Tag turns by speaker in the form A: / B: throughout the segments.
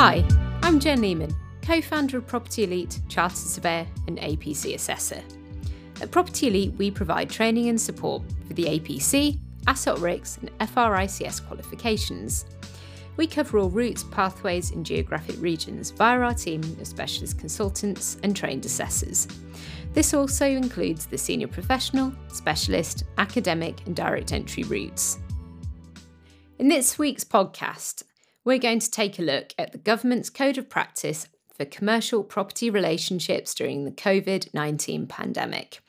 A: Hi, I'm Jen Lemen, co founder of Property Elite, Chartered Surveyor, and APC Assessor. At Property Elite, we provide training and support for the APC, AssocRICS, and FRICS qualifications. We cover all routes, pathways, and geographic regions via our team of specialist consultants and trained assessors. This also includes the senior professional, specialist, academic, and direct entry routes. In this week's podcast, we're going to take a look at the government's code of practice for commercial property relationships during the COVID 19 pandemic.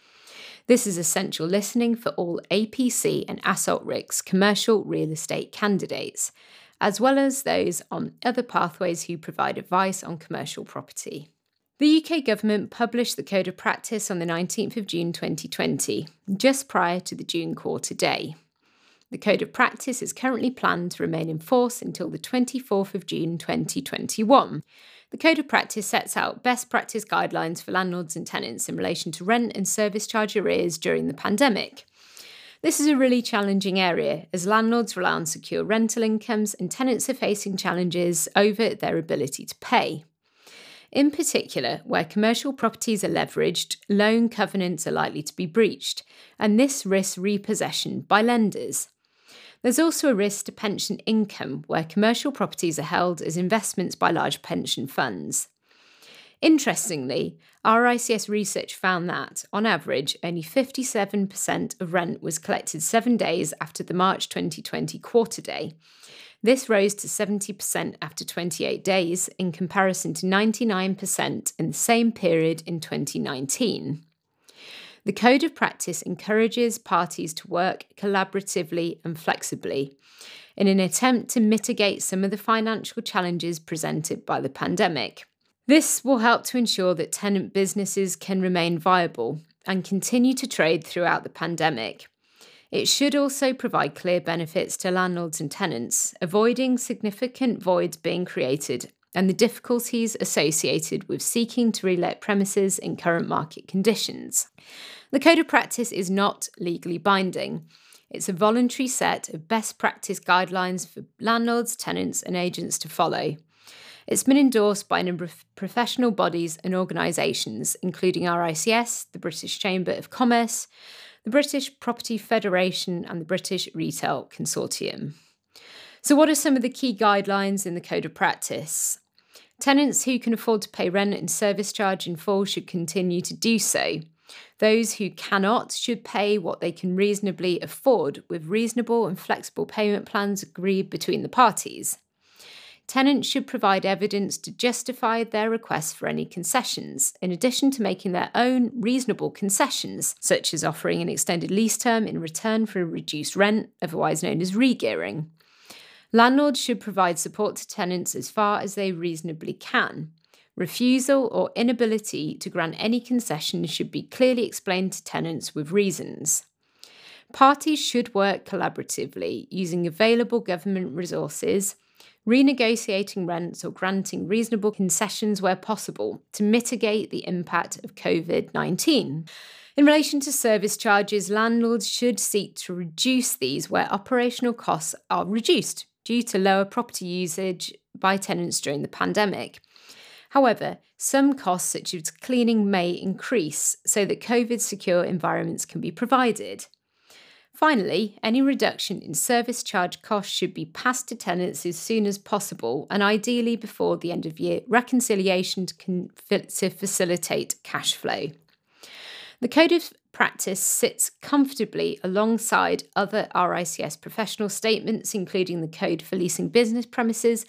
A: This is essential listening for all APC and AssocRICS commercial real estate candidates, as well as those on other pathways who provide advice on commercial property. The UK government published the Code of Practice on the 19th of June 2020, just prior to the June quarter day. The Code of Practice is currently planned to remain in force until the 24th of June 2021. The Code of Practice sets out best practice guidelines for landlords and tenants in relation to rent and service charge arrears during the pandemic. This is a really challenging area as landlords rely on secure rental incomes and tenants are facing challenges over their ability to pay. In particular, where commercial properties are leveraged, loan covenants are likely to be breached, and this risks repossession by lenders. There's also a risk to pension income, where commercial properties are held as investments by large pension funds. Interestingly, RICS research found that, on average, only 57% of rent was collected seven days after the March 2020 quarter day. This rose to 70% after 28 days, in comparison to 99% in the same period in 2019. The Code of Practice encourages parties to work collaboratively and flexibly in an attempt to mitigate some of the financial challenges presented by the pandemic. This will help to ensure that tenant businesses can remain viable and continue to trade throughout the pandemic. It should also provide clear benefits to landlords and tenants, avoiding significant voids being created and the difficulties associated with seeking to relet premises in current market conditions. The Code of Practice is not legally binding. It's a voluntary set of best practice guidelines for landlords, tenants, and agents to follow. It's been endorsed by a number of professional bodies and organisations, including RICS, the British Chamber of Commerce, the British Property Federation, and the British Retail Consortium. So, what are some of the key guidelines in the Code of Practice? Tenants who can afford to pay rent and service charge in full should continue to do so. Those who cannot should pay what they can reasonably afford with reasonable and flexible payment plans agreed between the parties tenants should provide evidence to justify their request for any concessions, in addition to making their own reasonable concessions, such as offering an extended lease term in return for a reduced rent, otherwise known as regearing. Landlords should provide support to tenants as far as they reasonably can. Refusal or inability to grant any concessions should be clearly explained to tenants with reasons. Parties should work collaboratively using available government resources renegotiating rents or granting reasonable concessions where possible to mitigate the impact of COVID 19. In relation to service charges, landlords should seek to reduce these where operational costs are reduced due to lower property usage by tenants during the pandemic. However, some costs, such as cleaning, may increase so that COVID secure environments can be provided. Finally, any reduction in service charge costs should be passed to tenants as soon as possible and ideally before the end of year reconciliation to, to facilitate cash flow. The Code of Practice sits comfortably alongside other RICS professional statements, including the Code for Leasing Business Premises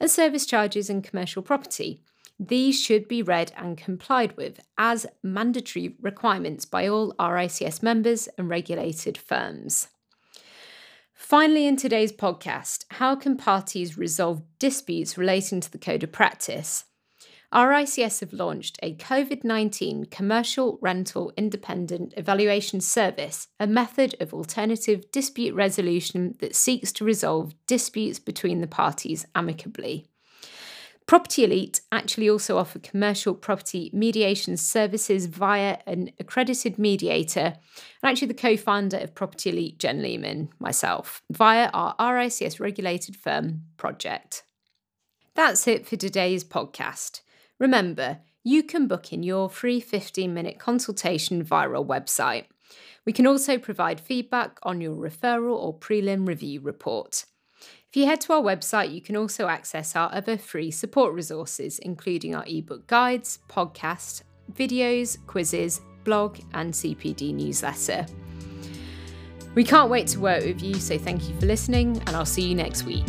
A: and Service Charges and Commercial Property, these should be read and complied with as mandatory requirements by all RICS members and regulated firms. Finally, in today's podcast, how can parties resolve disputes relating to the Code of Practice? RICS have launched a COVID 19 commercial rental independent evaluation service, a method of alternative dispute resolution that seeks to resolve disputes between the parties amicably. Property Elite actually also offer commercial property mediation services via an accredited mediator. I'm actually the co founder of Property Elite, Jen Lemen, myself, via our RICS regulated firm project. That's it for today's podcast. Remember, you can book in your free 15 minute consultation via our website. We can also provide feedback on your referral or prelim review report. If you head to our website, you can also access our other free support resources, including our ebook guides, podcast, videos, quizzes, blog, and CPD newsletter. We can't wait to work with you, so thank you for listening, and I'll see you next week.